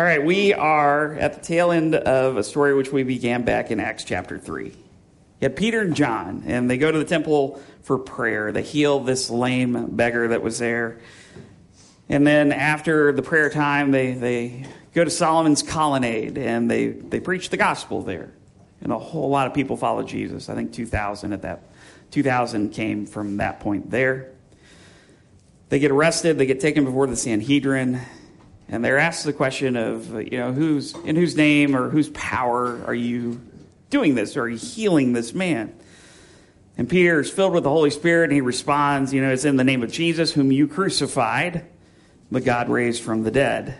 All right, we are at the tail end of a story which we began back in Acts chapter 3. You had Peter and John, and they go to the temple for prayer. They heal this lame beggar that was there. And then after the prayer time, they, they go to Solomon's colonnade and they, they preach the gospel there. And a whole lot of people follow Jesus. I think 2,000 at that 2,000 came from that point there. They get arrested, they get taken before the Sanhedrin, and they're asked the question of, you know, who's in whose name or whose power are you doing this? Or are you healing this man? And Peter is filled with the Holy Spirit, and he responds, you know, it's in the name of Jesus, whom you crucified, but God raised from the dead.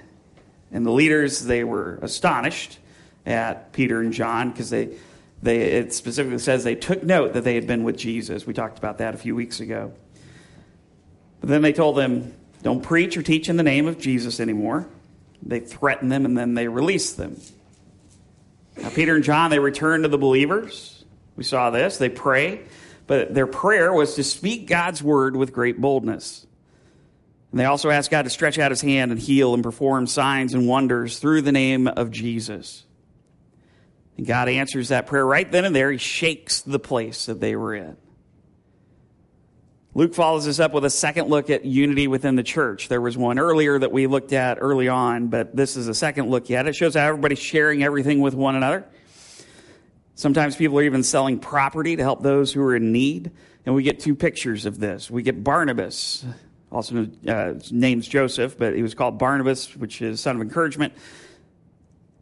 And the leaders, they were astonished at Peter and John because they, they, it specifically says they took note that they had been with Jesus. We talked about that a few weeks ago. But then they told them, don't preach or teach in the name of Jesus anymore. They threaten them and then they release them. Now, Peter and John, they return to the believers. We saw this. They pray, but their prayer was to speak God's word with great boldness. And they also asked God to stretch out his hand and heal and perform signs and wonders through the name of Jesus. And God answers that prayer right then and there. He shakes the place that they were in. Luke follows this up with a second look at unity within the church. There was one earlier that we looked at early on, but this is a second look at it. Shows how everybody's sharing everything with one another. Sometimes people are even selling property to help those who are in need. And we get two pictures of this. We get Barnabas, also uh, name's Joseph, but he was called Barnabas, which is son of encouragement.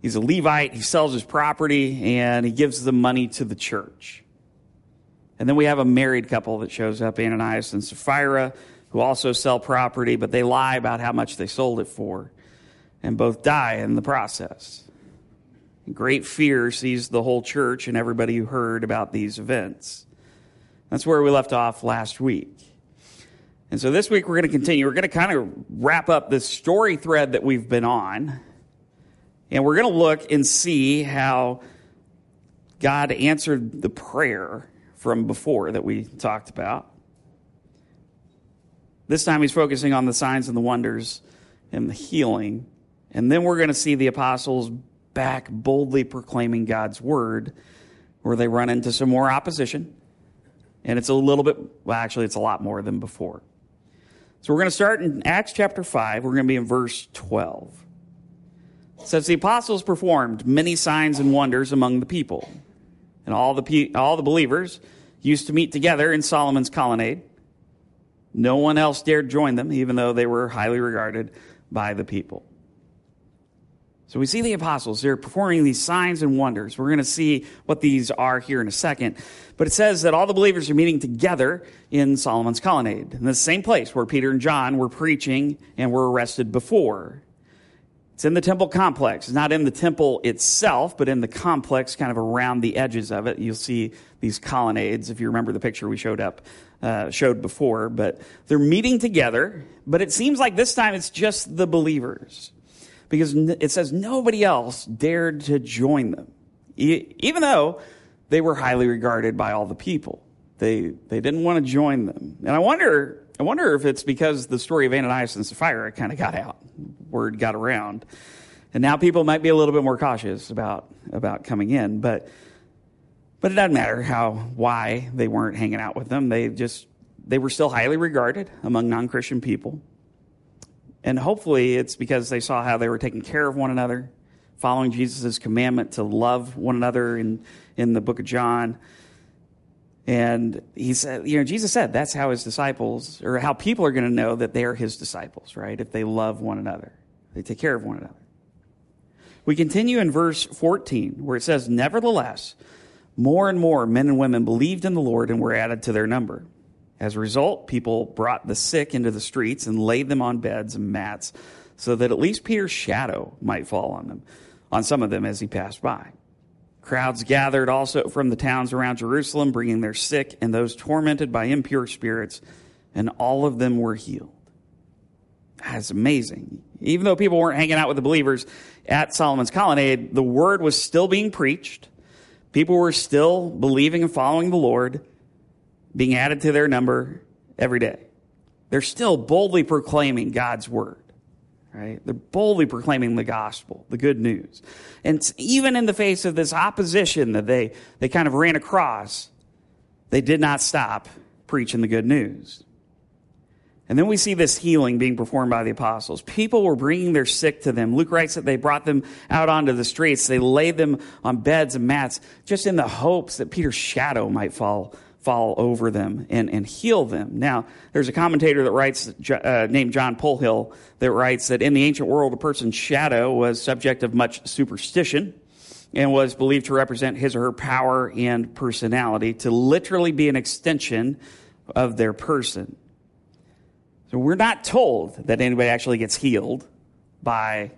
He's a Levite. He sells his property and he gives the money to the church. And then we have a married couple that shows up, Ananias and Sapphira, who also sell property, but they lie about how much they sold it for. And both die in the process. Great fear sees the whole church and everybody who heard about these events. That's where we left off last week. And so this week we're going to continue. We're going to kind of wrap up this story thread that we've been on. And we're going to look and see how God answered the prayer from before that we talked about. This time he's focusing on the signs and the wonders and the healing. And then we're going to see the apostles back boldly proclaiming God's word, where they run into some more opposition. And it's a little bit, well, actually, it's a lot more than before. So we're going to start in Acts chapter 5. We're going to be in verse 12. It says, The apostles performed many signs and wonders among the people and all the, all the believers used to meet together in Solomon's colonnade. No one else dared join them, even though they were highly regarded by the people. So we see the apostles, they're performing these signs and wonders. We're going to see what these are here in a second. But it says that all the believers are meeting together in Solomon's colonnade, in the same place where Peter and John were preaching and were arrested before. It's in the temple complex. It's not in the temple itself, but in the complex, kind of around the edges of it. You'll see these colonnades, if you remember the picture we showed up, uh, showed before. But they're meeting together, but it seems like this time it's just the believers. Because it says nobody else dared to join them, even though they were highly regarded by all the people. They, they didn't want to join them. And I wonder I wonder if it's because the story of Ananias and Sapphira kind of got out, word got around, and now people might be a little bit more cautious about about coming in. But but it doesn't matter how why they weren't hanging out with them. They just they were still highly regarded among non Christian people, and hopefully it's because they saw how they were taking care of one another, following Jesus' commandment to love one another in in the book of John and he said, you know, Jesus said that's how his disciples, or how people are going to know that they are his disciples, right? If they love one another, they take care of one another. We continue in verse 14, where it says, Nevertheless, more and more men and women believed in the Lord and were added to their number. As a result, people brought the sick into the streets and laid them on beds and mats so that at least Peter's shadow might fall on them, on some of them as he passed by. Crowds gathered also from the towns around Jerusalem, bringing their sick and those tormented by impure spirits, and all of them were healed. That's amazing. Even though people weren't hanging out with the believers at Solomon's colonnade, the word was still being preached. People were still believing and following the Lord, being added to their number every day. They're still boldly proclaiming God's word. Right? They're boldly proclaiming the gospel, the good news. And even in the face of this opposition that they, they kind of ran across, they did not stop preaching the good news. And then we see this healing being performed by the apostles. People were bringing their sick to them. Luke writes that they brought them out onto the streets. They laid them on beds and mats just in the hopes that Peter's shadow might fall, fall over them and, and heal them. Now, there's a commentator that writes, uh, named John Polhill, that writes that in the ancient world, a person's shadow was subject of much superstition and was believed to represent his or her power and personality, to literally be an extension of their person. So we're not told that anybody actually gets healed by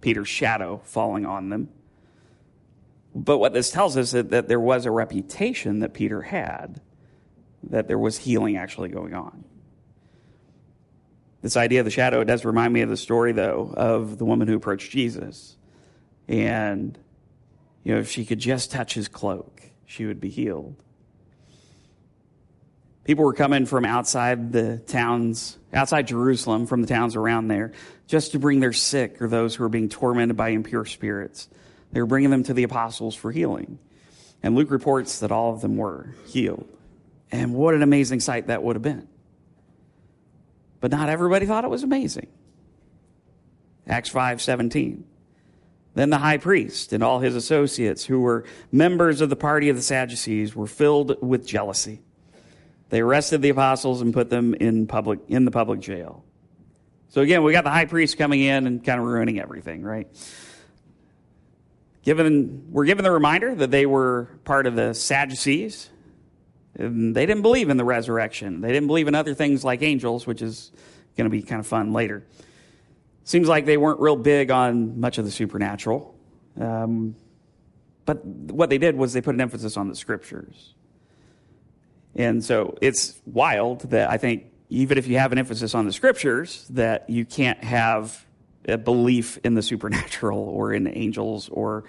Peter's shadow falling on them. But what this tells us is that there was a reputation that Peter had, that there was healing actually going on. This idea of the shadow does remind me of the story, though, of the woman who approached Jesus. And, you know, if she could just touch his cloak, she would be healed. People were coming from outside the towns, outside Jerusalem, from the towns around there, just to bring their sick or those who were being tormented by impure spirits. They were bringing them to the apostles for healing. And Luke reports that all of them were healed. And what an amazing sight that would have been. But not everybody thought it was amazing. Acts 5 17. Then the high priest and all his associates, who were members of the party of the Sadducees, were filled with jealousy. They arrested the apostles and put them in public in the public jail. So again, we got the high priest coming in and kind of ruining everything, right? Given we're given the reminder that they were part of the Sadducees. And they didn't believe in the resurrection. They didn't believe in other things like angels, which is going to be kind of fun later. Seems like they weren't real big on much of the supernatural. Um, but what they did was they put an emphasis on the scriptures. And so it's wild that I think even if you have an emphasis on the scriptures, that you can't have a belief in the supernatural or in angels or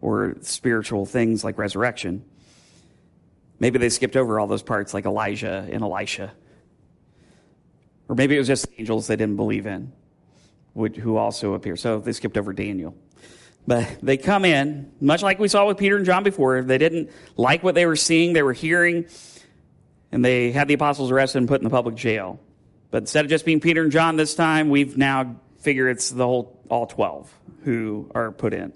or spiritual things like resurrection. Maybe they skipped over all those parts like Elijah and Elisha. Or maybe it was just angels they didn't believe in, who also appear. So they skipped over Daniel. But they come in, much like we saw with Peter and John before. They didn't like what they were seeing, they were hearing and they had the apostles arrested and put in the public jail. But instead of just being Peter and John this time, we've now figured it's the whole all 12 who are put in.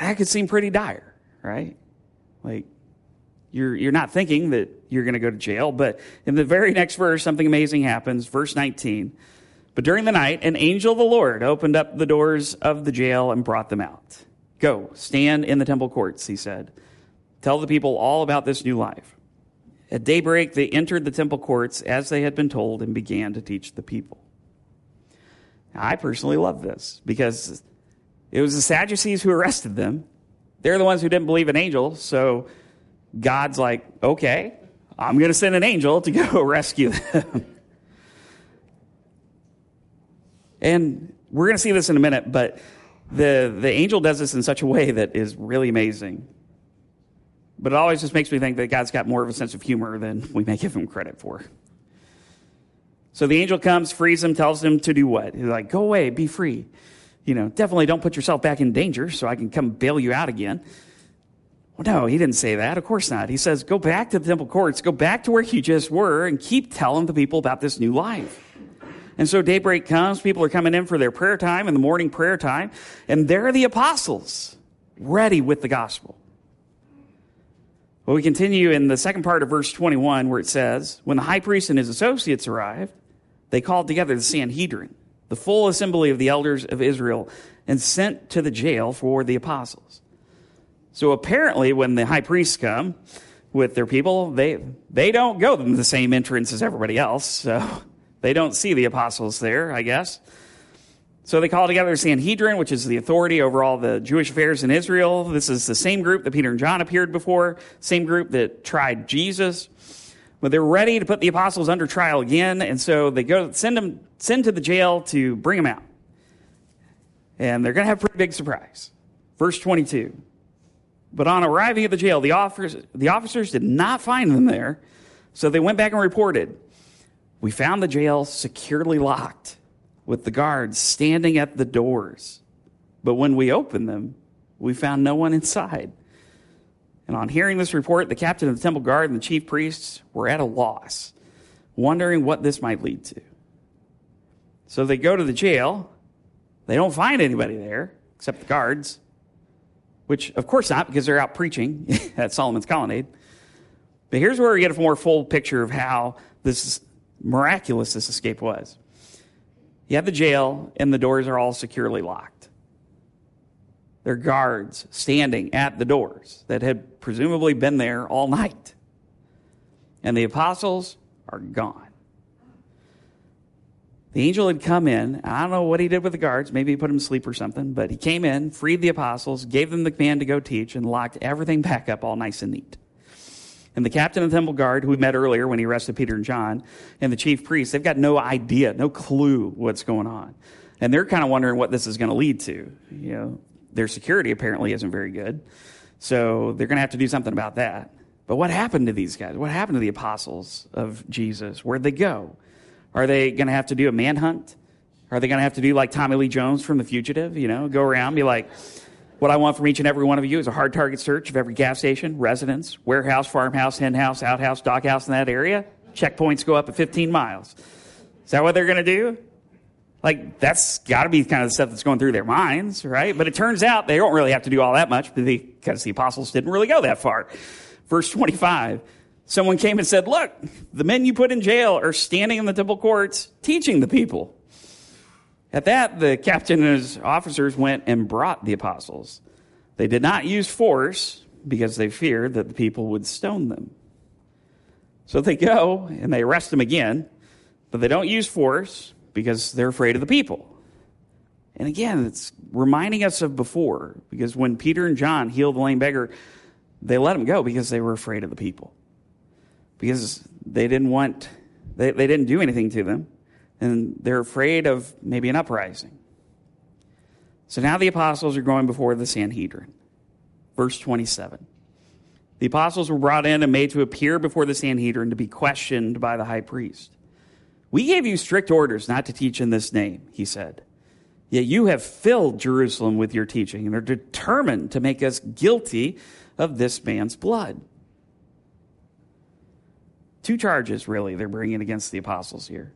That could seem pretty dire, right? Like you're you're not thinking that you're going to go to jail, but in the very next verse something amazing happens, verse 19. But during the night an angel of the Lord opened up the doors of the jail and brought them out. Go, stand in the temple courts, he said. Tell the people all about this new life. At daybreak, they entered the temple courts as they had been told and began to teach the people. I personally love this because it was the Sadducees who arrested them. They're the ones who didn't believe in angels, so God's like, okay, I'm going to send an angel to go rescue them. and we're going to see this in a minute, but the, the angel does this in such a way that is really amazing. But it always just makes me think that God's got more of a sense of humor than we may give him credit for. So the angel comes, frees him, tells him to do what? He's like, go away, be free. You know, definitely don't put yourself back in danger so I can come bail you out again. Well, no, he didn't say that. Of course not. He says, go back to the temple courts, go back to where you just were, and keep telling the people about this new life. And so daybreak comes, people are coming in for their prayer time and the morning prayer time, and there are the apostles ready with the gospel. Well, we continue in the second part of verse 21 where it says, When the high priest and his associates arrived, they called together the Sanhedrin, the full assembly of the elders of Israel, and sent to the jail for the apostles. So apparently, when the high priests come with their people, they, they don't go to the same entrance as everybody else. So they don't see the apostles there, I guess. So they call together the Sanhedrin, which is the authority over all the Jewish affairs in Israel. This is the same group that Peter and John appeared before, same group that tried Jesus. But they're ready to put the apostles under trial again, and so they go send them send to the jail to bring them out. And they're going to have a pretty big surprise. Verse 22. But on arriving at the jail, the officers, the officers did not find them there, so they went back and reported, "We found the jail securely locked." with the guards standing at the doors. But when we opened them, we found no one inside. And on hearing this report, the captain of the temple guard and the chief priests were at a loss, wondering what this might lead to. So they go to the jail. They don't find anybody there except the guards, which, of course, not because they're out preaching at Solomon's Colonnade. But here's where we get a more full picture of how this miraculous this escape was. You have the jail, and the doors are all securely locked. There are guards standing at the doors that had presumably been there all night. And the apostles are gone. The angel had come in. I don't know what he did with the guards. Maybe he put them to sleep or something. But he came in, freed the apostles, gave them the command to go teach, and locked everything back up all nice and neat. And the captain of the temple guard, who we met earlier when he arrested Peter and John, and the chief priest, they've got no idea, no clue what's going on. And they're kind of wondering what this is going to lead to. You know, their security apparently isn't very good. So they're going to have to do something about that. But what happened to these guys? What happened to the apostles of Jesus? Where'd they go? Are they going to have to do a manhunt? Are they going to have to do like Tommy Lee Jones from The Fugitive? You know, go around, be like, what I want from each and every one of you is a hard target search of every gas station, residence, warehouse, farmhouse, hen house, outhouse, doghouse in that area. Checkpoints go up at 15 miles. Is that what they're going to do? Like, that's got to be kind of the stuff that's going through their minds, right? But it turns out they don't really have to do all that much because the apostles didn't really go that far. Verse 25 someone came and said, Look, the men you put in jail are standing in the temple courts teaching the people. At that, the captain and his officers went and brought the apostles. They did not use force because they feared that the people would stone them. So they go and they arrest them again, but they don't use force because they're afraid of the people. And again, it's reminding us of before, because when Peter and John healed the lame beggar, they let him go because they were afraid of the people. Because they didn't want, they, they didn't do anything to them and they're afraid of maybe an uprising. So now the apostles are going before the Sanhedrin. Verse 27. The apostles were brought in and made to appear before the Sanhedrin to be questioned by the high priest. We gave you strict orders not to teach in this name, he said. Yet you have filled Jerusalem with your teaching and are determined to make us guilty of this man's blood. Two charges, really, they're bringing against the apostles here.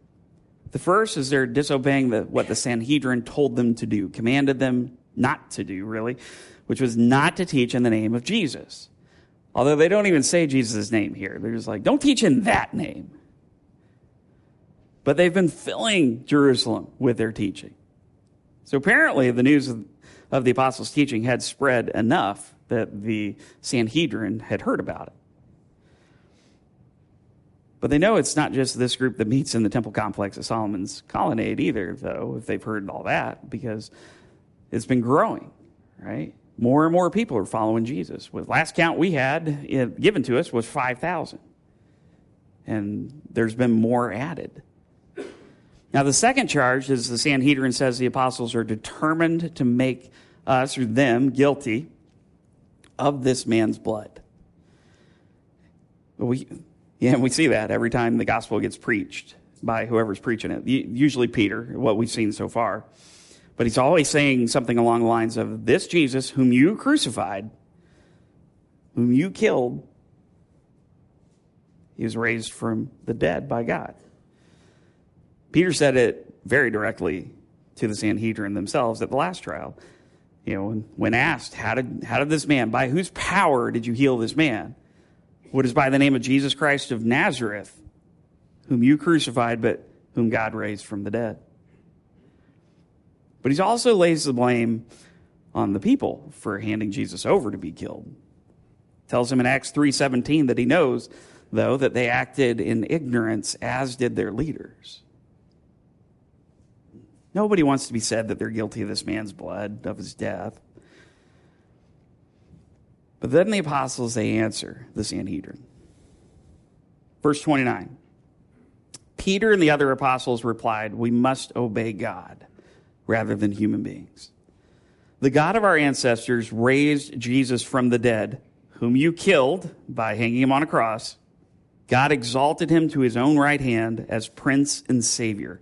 The first is they're disobeying the, what the Sanhedrin told them to do, commanded them not to do, really, which was not to teach in the name of Jesus. Although they don't even say Jesus' name here. They're just like, don't teach in that name. But they've been filling Jerusalem with their teaching. So apparently, the news of, of the apostles' teaching had spread enough that the Sanhedrin had heard about it. But they know it's not just this group that meets in the temple complex of Solomon's colonnade either, though, if they've heard all that, because it's been growing, right? More and more people are following Jesus. With last count we had given to us was 5,000. And there's been more added. Now, the second charge is the Sanhedrin says the apostles are determined to make us or them guilty of this man's blood. We, yeah, we see that every time the gospel gets preached by whoever's preaching it. Usually Peter, what we've seen so far. But he's always saying something along the lines of this Jesus, whom you crucified, whom you killed, he was raised from the dead by God. Peter said it very directly to the Sanhedrin themselves at the last trial. You know, when asked, how did, how did this man, by whose power did you heal this man? what is by the name of Jesus Christ of Nazareth, whom you crucified, but whom God raised from the dead. But he also lays the blame on the people for handing Jesus over to be killed. Tells him in Acts 3:17 that he knows though that they acted in ignorance as did their leaders. Nobody wants to be said that they're guilty of this man's blood, of his death. But then the apostles, they answer the Sanhedrin. Verse 29. Peter and the other apostles replied, We must obey God rather than human beings. The God of our ancestors raised Jesus from the dead, whom you killed by hanging him on a cross. God exalted him to his own right hand as Prince and Savior,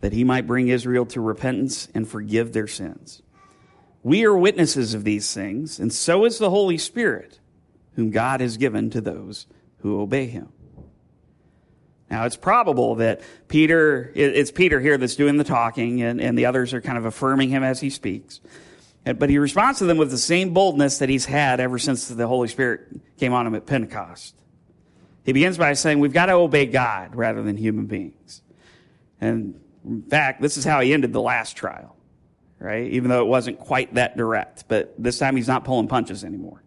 that he might bring Israel to repentance and forgive their sins. We are witnesses of these things, and so is the Holy Spirit, whom God has given to those who obey him. Now, it's probable that Peter, it's Peter here that's doing the talking, and, and the others are kind of affirming him as he speaks. But he responds to them with the same boldness that he's had ever since the Holy Spirit came on him at Pentecost. He begins by saying, We've got to obey God rather than human beings. And in fact, this is how he ended the last trial, right? Even though it wasn't quite that direct. But this time he's not pulling punches anymore.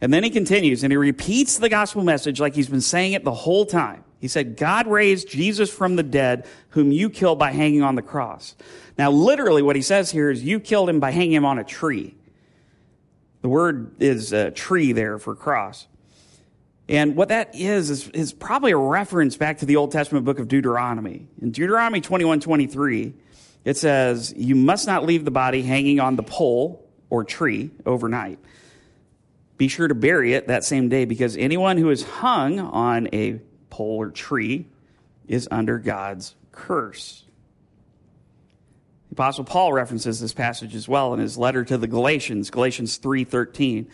And then he continues and he repeats the gospel message like he's been saying it the whole time. He said, God raised Jesus from the dead, whom you killed by hanging on the cross. Now, literally, what he says here is, you killed him by hanging him on a tree. The word is a tree there for cross. And what that is, is, is probably a reference back to the Old Testament book of Deuteronomy. In Deuteronomy 21 23, it says, You must not leave the body hanging on the pole or tree overnight. Be sure to bury it that same day because anyone who is hung on a pole or tree is under God's curse. The apostle Paul references this passage as well in his letter to the Galatians, Galatians 3:13.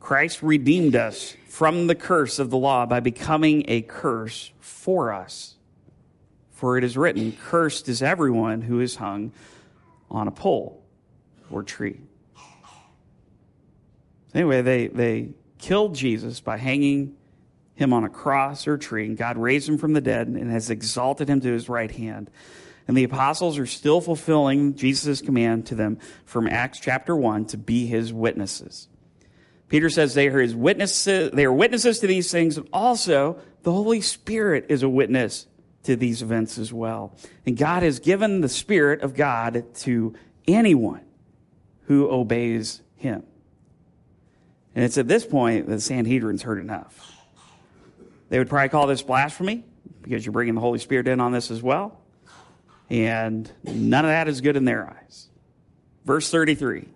Christ redeemed us from the curse of the law by becoming a curse for us. For it is written, cursed is everyone who is hung on a pole or tree. Anyway, they, they killed Jesus by hanging him on a cross or a tree, and God raised him from the dead and has exalted him to his right hand. And the apostles are still fulfilling Jesus' command to them from Acts chapter 1 to be his witnesses. Peter says they are his witnesses, they are witnesses to these things, and also the Holy Spirit is a witness to these events as well. And God has given the Spirit of God to anyone who obeys him. And it's at this point that the Sanhedrin's heard enough. They would probably call this blasphemy because you're bringing the Holy Spirit in on this as well. And none of that is good in their eyes. Verse 33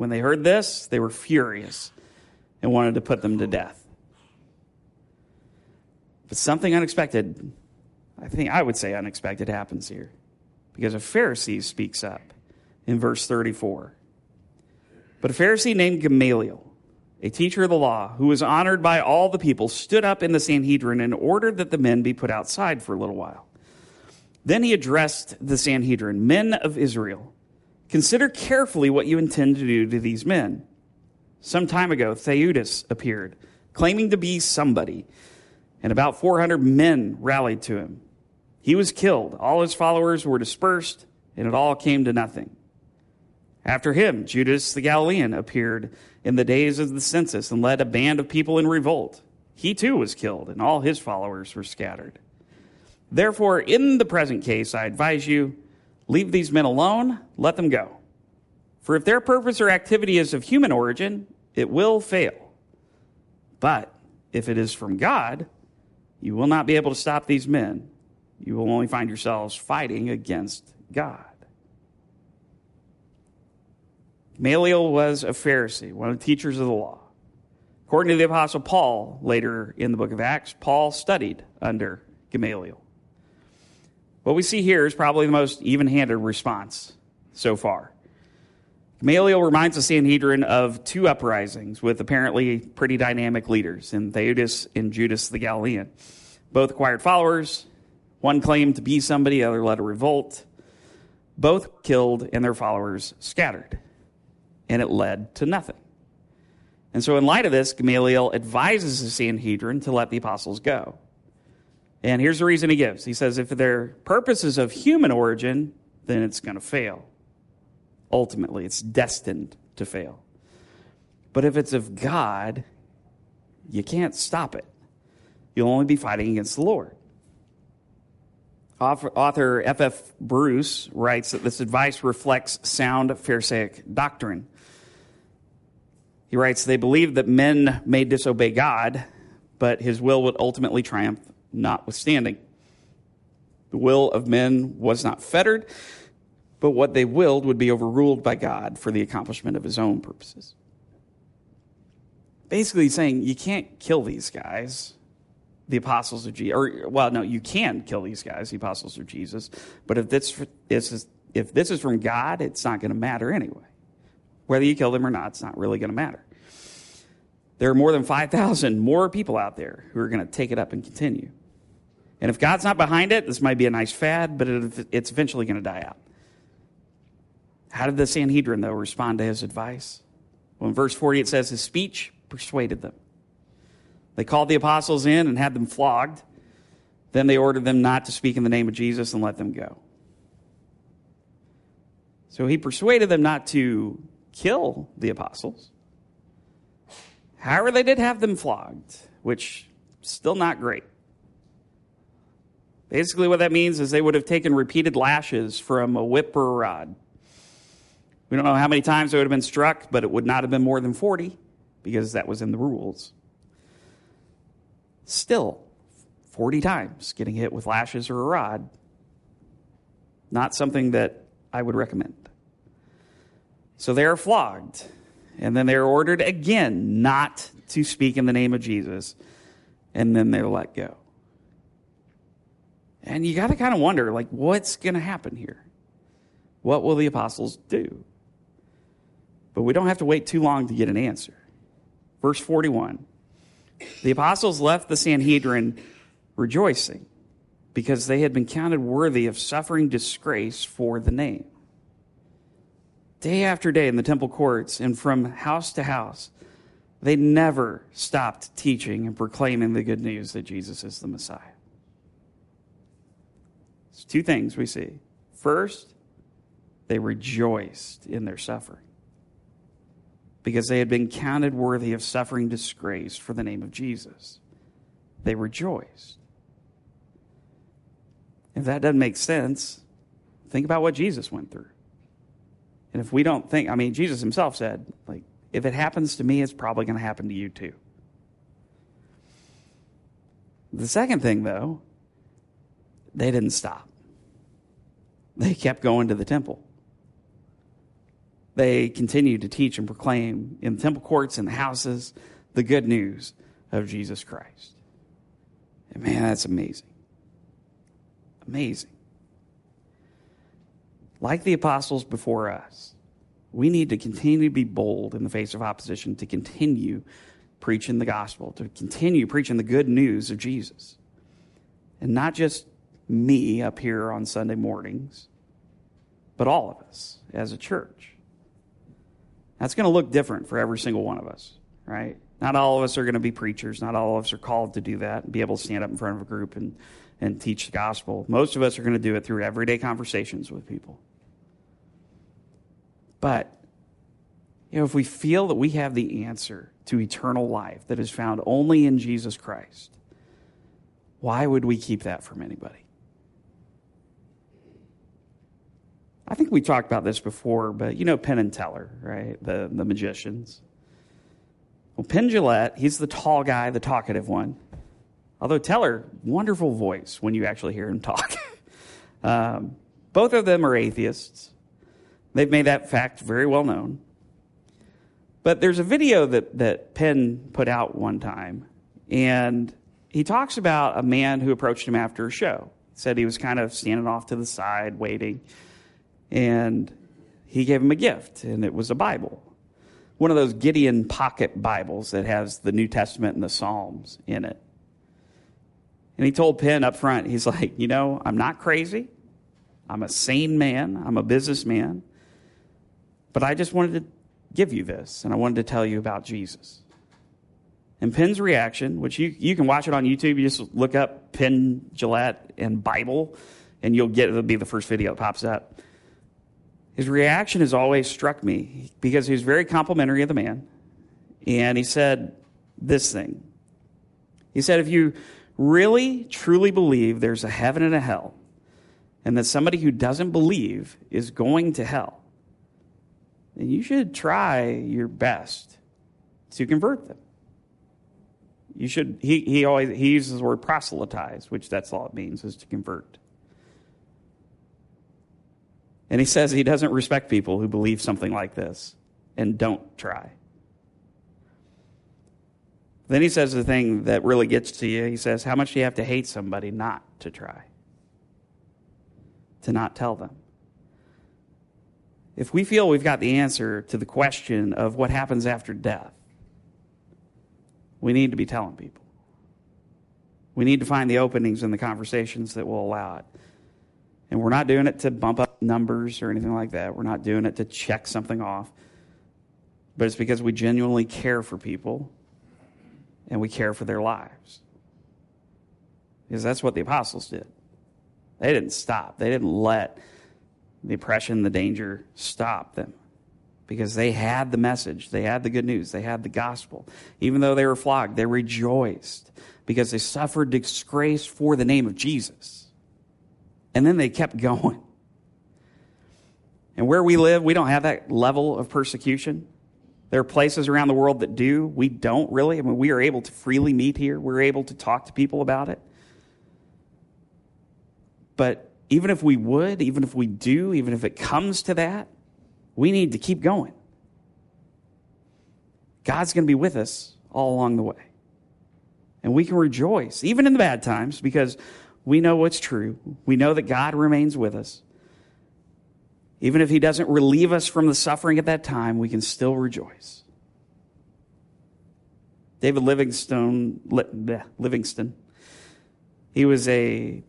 When they heard this, they were furious and wanted to put them to death. But something unexpected, I think I would say unexpected, happens here because a Pharisee speaks up in verse 34. But a Pharisee named Gamaliel, a teacher of the law, who was honored by all the people, stood up in the Sanhedrin and ordered that the men be put outside for a little while. Then he addressed the Sanhedrin Men of Israel, consider carefully what you intend to do to these men. Some time ago, Theudas appeared, claiming to be somebody, and about 400 men rallied to him. He was killed, all his followers were dispersed, and it all came to nothing. After him, Judas the Galilean appeared in the days of the census and led a band of people in revolt. He too was killed, and all his followers were scattered. Therefore, in the present case, I advise you leave these men alone, let them go. For if their purpose or activity is of human origin, it will fail. But if it is from God, you will not be able to stop these men. You will only find yourselves fighting against God. Gamaliel was a Pharisee, one of the teachers of the law. According to the Apostle Paul, later in the book of Acts, Paul studied under Gamaliel. What we see here is probably the most even handed response so far. Gamaliel reminds the Sanhedrin of two uprisings with apparently pretty dynamic leaders in Theudas and Judas the Galilean. Both acquired followers. One claimed to be somebody, the other led a revolt. Both killed and their followers scattered and it led to nothing. And so, in light of this, Gamaliel advises the Sanhedrin to let the apostles go. And here's the reason he gives he says, if their purpose is of human origin, then it's going to fail. Ultimately, it's destined to fail. But if it's of God, you can't stop it. You'll only be fighting against the Lord. Author F.F. F. Bruce writes that this advice reflects sound Pharisaic doctrine. He writes, They believed that men may disobey God, but his will would ultimately triumph notwithstanding. The will of men was not fettered, but what they willed would be overruled by God for the accomplishment of his own purposes. Basically, saying you can't kill these guys the apostles of Jesus. Or, well, no, you can kill these guys, the apostles of Jesus. But if this, is, if this is from God, it's not going to matter anyway. Whether you kill them or not, it's not really going to matter. There are more than 5,000 more people out there who are going to take it up and continue. And if God's not behind it, this might be a nice fad, but it, it's eventually going to die out. How did the Sanhedrin, though, respond to his advice? Well, in verse 40, it says, His speech persuaded them. They called the apostles in and had them flogged. Then they ordered them not to speak in the name of Jesus and let them go. So he persuaded them not to kill the apostles. However, they did have them flogged, which still not great. Basically, what that means is they would have taken repeated lashes from a whip or a rod. We don't know how many times they would have been struck, but it would not have been more than 40 because that was in the rules. Still, 40 times getting hit with lashes or a rod, not something that I would recommend. So they are flogged, and then they're ordered again not to speak in the name of Jesus, and then they're let go. And you got to kind of wonder, like, what's going to happen here? What will the apostles do? But we don't have to wait too long to get an answer. Verse 41 The apostles left the Sanhedrin rejoicing because they had been counted worthy of suffering disgrace for the name. Day after day in the temple courts and from house to house, they never stopped teaching and proclaiming the good news that Jesus is the Messiah. It's two things we see. First, they rejoiced in their suffering because they had been counted worthy of suffering disgrace for the name of Jesus. They rejoiced. If that doesn't make sense, think about what Jesus went through. And if we don't think, I mean, Jesus himself said, like, if it happens to me, it's probably going to happen to you too. The second thing, though, they didn't stop. They kept going to the temple they continued to teach and proclaim in the temple courts and the houses the good news of Jesus Christ. And man, that's amazing. Amazing. Like the apostles before us, we need to continue to be bold in the face of opposition, to continue preaching the gospel, to continue preaching the good news of Jesus. And not just me up here on Sunday mornings, but all of us as a church. That's going to look different for every single one of us, right? Not all of us are going to be preachers. Not all of us are called to do that and be able to stand up in front of a group and, and teach the gospel. Most of us are going to do it through everyday conversations with people. But, you know, if we feel that we have the answer to eternal life that is found only in Jesus Christ, why would we keep that from anybody? I think we talked about this before, but you know Penn and Teller, right? The, the magicians. Well, Penn Jillette, he's the tall guy, the talkative one. Although Teller, wonderful voice when you actually hear him talk. um, both of them are atheists. They've made that fact very well known. But there's a video that, that Penn put out one time, and he talks about a man who approached him after a show. Said he was kind of standing off to the side, waiting and he gave him a gift, and it was a Bible. One of those Gideon pocket Bibles that has the New Testament and the Psalms in it. And he told Penn up front, he's like, You know, I'm not crazy. I'm a sane man. I'm a businessman. But I just wanted to give you this, and I wanted to tell you about Jesus. And Penn's reaction, which you, you can watch it on YouTube, you just look up Penn Jillette and Bible, and you'll get it'll be the first video that pops up. His reaction has always struck me because he was very complimentary of the man. And he said this thing He said, If you really, truly believe there's a heaven and a hell, and that somebody who doesn't believe is going to hell, then you should try your best to convert them. You should, he, he always, he uses the word proselytize, which that's all it means, is to convert. And he says he doesn't respect people who believe something like this and don't try. Then he says the thing that really gets to you. He says, How much do you have to hate somebody not to try? To not tell them. If we feel we've got the answer to the question of what happens after death, we need to be telling people. We need to find the openings in the conversations that will allow it. And we're not doing it to bump up numbers or anything like that. We're not doing it to check something off. But it's because we genuinely care for people and we care for their lives. Because that's what the apostles did. They didn't stop, they didn't let the oppression, the danger stop them. Because they had the message, they had the good news, they had the gospel. Even though they were flogged, they rejoiced because they suffered disgrace for the name of Jesus. And then they kept going. And where we live, we don't have that level of persecution. There are places around the world that do. We don't really. I mean, we are able to freely meet here. We're able to talk to people about it. But even if we would, even if we do, even if it comes to that, we need to keep going. God's going to be with us all along the way. And we can rejoice, even in the bad times, because we know what's true. We know that God remains with us. Even if He doesn't relieve us from the suffering at that time, we can still rejoice. David Livingstone, Livingstone, he was a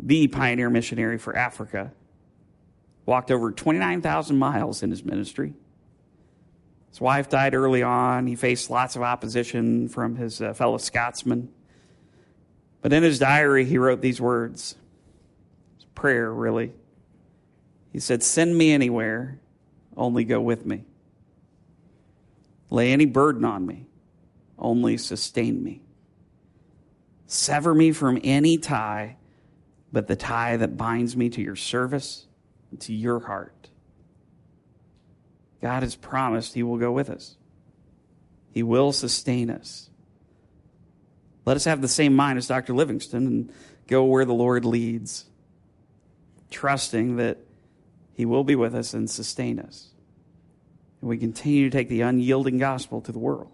the pioneer missionary for Africa. Walked over 29,000 miles in his ministry. His wife died early on. He faced lots of opposition from his uh, fellow Scotsmen. But in his diary, he wrote these words. It's prayer, really. He said, Send me anywhere, only go with me. Lay any burden on me, only sustain me. Sever me from any tie, but the tie that binds me to your service and to your heart. God has promised He will go with us, He will sustain us. Let us have the same mind as Dr. Livingstone and go where the Lord leads, trusting that He will be with us and sustain us. And we continue to take the unyielding gospel to the world.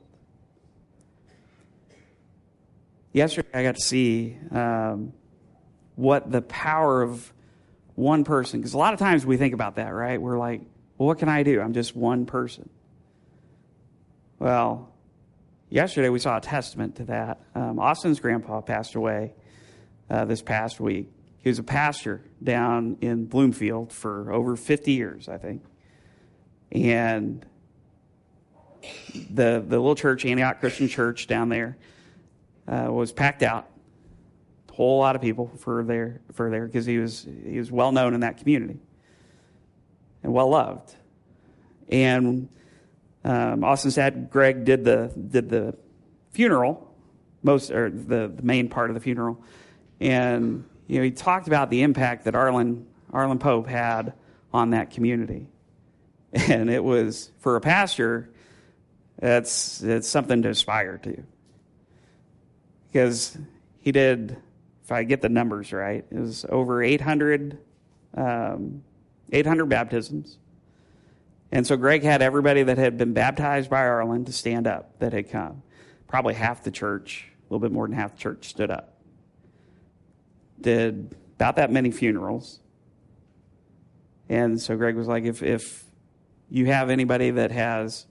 Yesterday, I got to see um, what the power of one person, because a lot of times we think about that, right? We're like, well, what can I do? I'm just one person. Well, yesterday we saw a testament to that. Um, Austin's grandpa passed away uh, this past week. He was a pastor down in Bloomfield for over 50 years, I think. And the, the little church, Antioch Christian Church down there, uh, was packed out A whole lot of people for there for there because he was he was well known in that community and well loved. And um, Austin's dad, Greg, did the did the funeral, most or the, the main part of the funeral, and you know he talked about the impact that Arlen Arlen Pope had on that community, and it was for a pastor, it's it's something to aspire to, because he did if I get the numbers right, it was over 800, um, 800 baptisms. And so Greg had everybody that had been baptized by Arlen to stand up that had come. Probably half the church, a little bit more than half the church stood up. Did about that many funerals. And so Greg was like, if, if you have anybody that has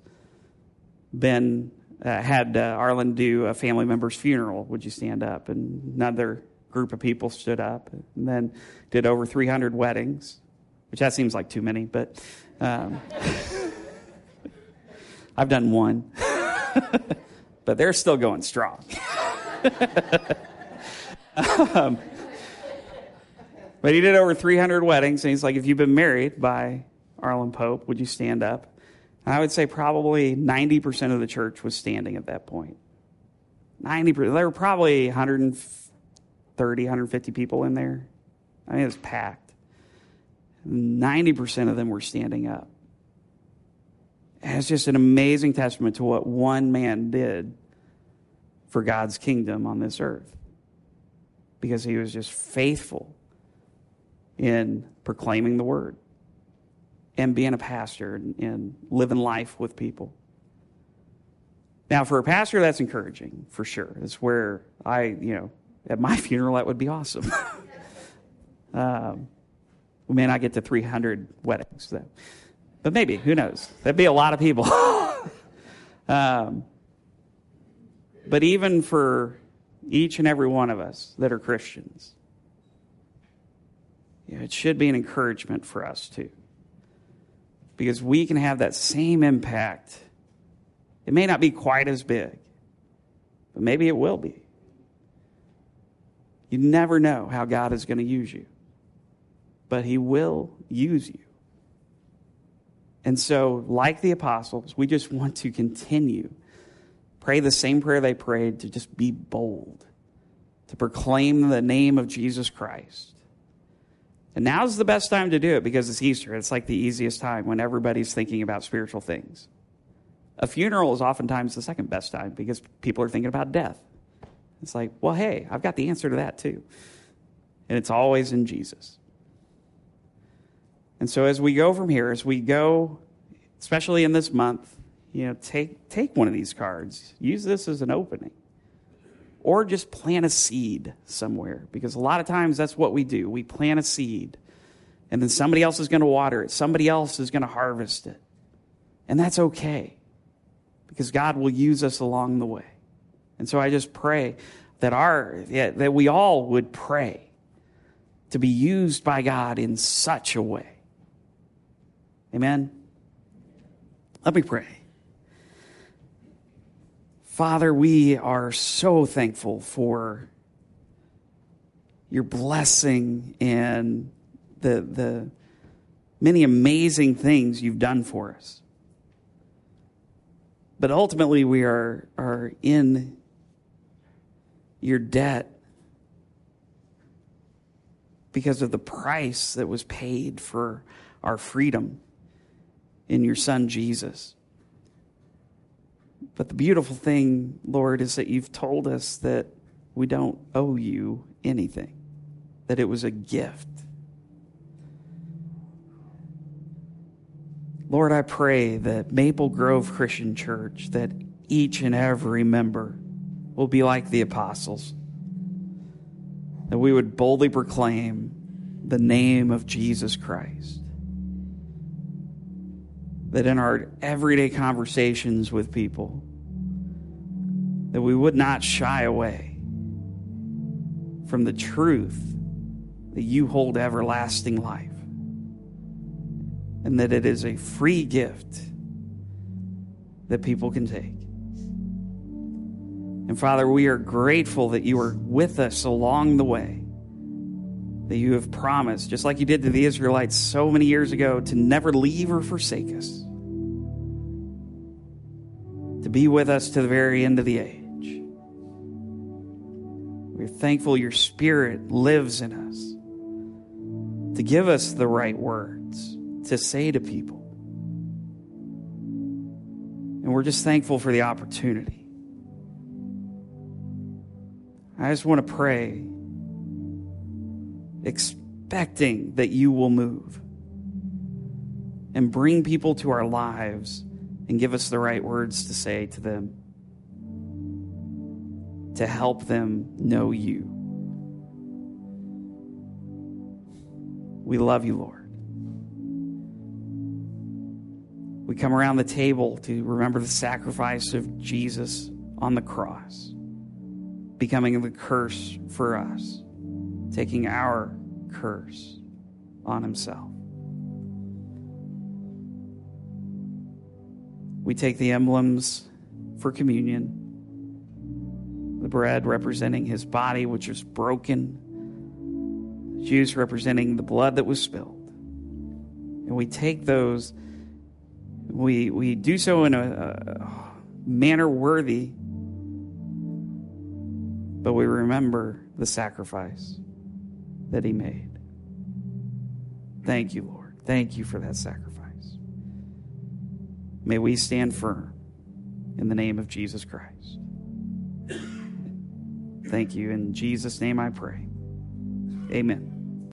been, uh, had uh, Arlen do a family member's funeral, would you stand up? And another group of people stood up and then did over 300 weddings, which that seems like too many, but um, I've done one. but they're still going strong. um, but he did over 300 weddings, and he's like, if you've been married by Arlen Pope, would you stand up? And I would say probably 90% of the church was standing at that point. 90%. There were probably 130, 150 people in there. I mean, it was packed. 90% of them were standing up. And it's just an amazing testament to what one man did for God's kingdom on this earth. Because he was just faithful in proclaiming the word and being a pastor and, and living life with people. Now, for a pastor, that's encouraging for sure. It's where I, you know, at my funeral, that would be awesome. um, we may not get to 300 weddings, though. but maybe, who knows? That'd be a lot of people. um, but even for each and every one of us that are Christians, you know, it should be an encouragement for us too. Because we can have that same impact. It may not be quite as big, but maybe it will be. You never know how God is going to use you, but He will use you. And so, like the apostles, we just want to continue. Pray the same prayer they prayed to just be bold, to proclaim the name of Jesus Christ. And now's the best time to do it because it's Easter. It's like the easiest time when everybody's thinking about spiritual things. A funeral is oftentimes the second best time because people are thinking about death. It's like, well, hey, I've got the answer to that too. And it's always in Jesus. And so as we go from here, as we go, especially in this month, you know, take, take one of these cards, use this as an opening. Or just plant a seed somewhere, because a lot of times that's what we do. We plant a seed, and then somebody else is going to water it, somebody else is going to harvest it. And that's okay, because God will use us along the way. And so I just pray that our that we all would pray to be used by God in such a way. Amen. Let me pray. Father, we are so thankful for your blessing and the, the many amazing things you've done for us. But ultimately, we are, are in your debt because of the price that was paid for our freedom in your son Jesus. But the beautiful thing, Lord, is that you've told us that we don't owe you anything, that it was a gift. Lord, I pray that Maple Grove Christian Church, that each and every member will be like the apostles. That we would boldly proclaim the name of Jesus Christ. That in our everyday conversations with people, that we would not shy away from the truth that you hold everlasting life. And that it is a free gift that people can take. And Father, we are grateful that you are with us along the way. That you have promised, just like you did to the Israelites so many years ago, to never leave or forsake us, be with us to the very end of the age. We're thankful your Spirit lives in us to give us the right words to say to people. And we're just thankful for the opportunity. I just want to pray, expecting that you will move and bring people to our lives and give us the right words to say to them to help them know you. We love you, Lord. We come around the table to remember the sacrifice of Jesus on the cross becoming the curse for us, taking our curse on himself. We take the emblems for communion the bread representing his body, which was broken, juice representing the blood that was spilled. And we take those, we, we do so in a, a manner worthy but we remember the sacrifice that he made. Thank you, Lord. Thank you for that sacrifice. May we stand firm in the name of Jesus Christ. Thank you. In Jesus' name I pray. Amen.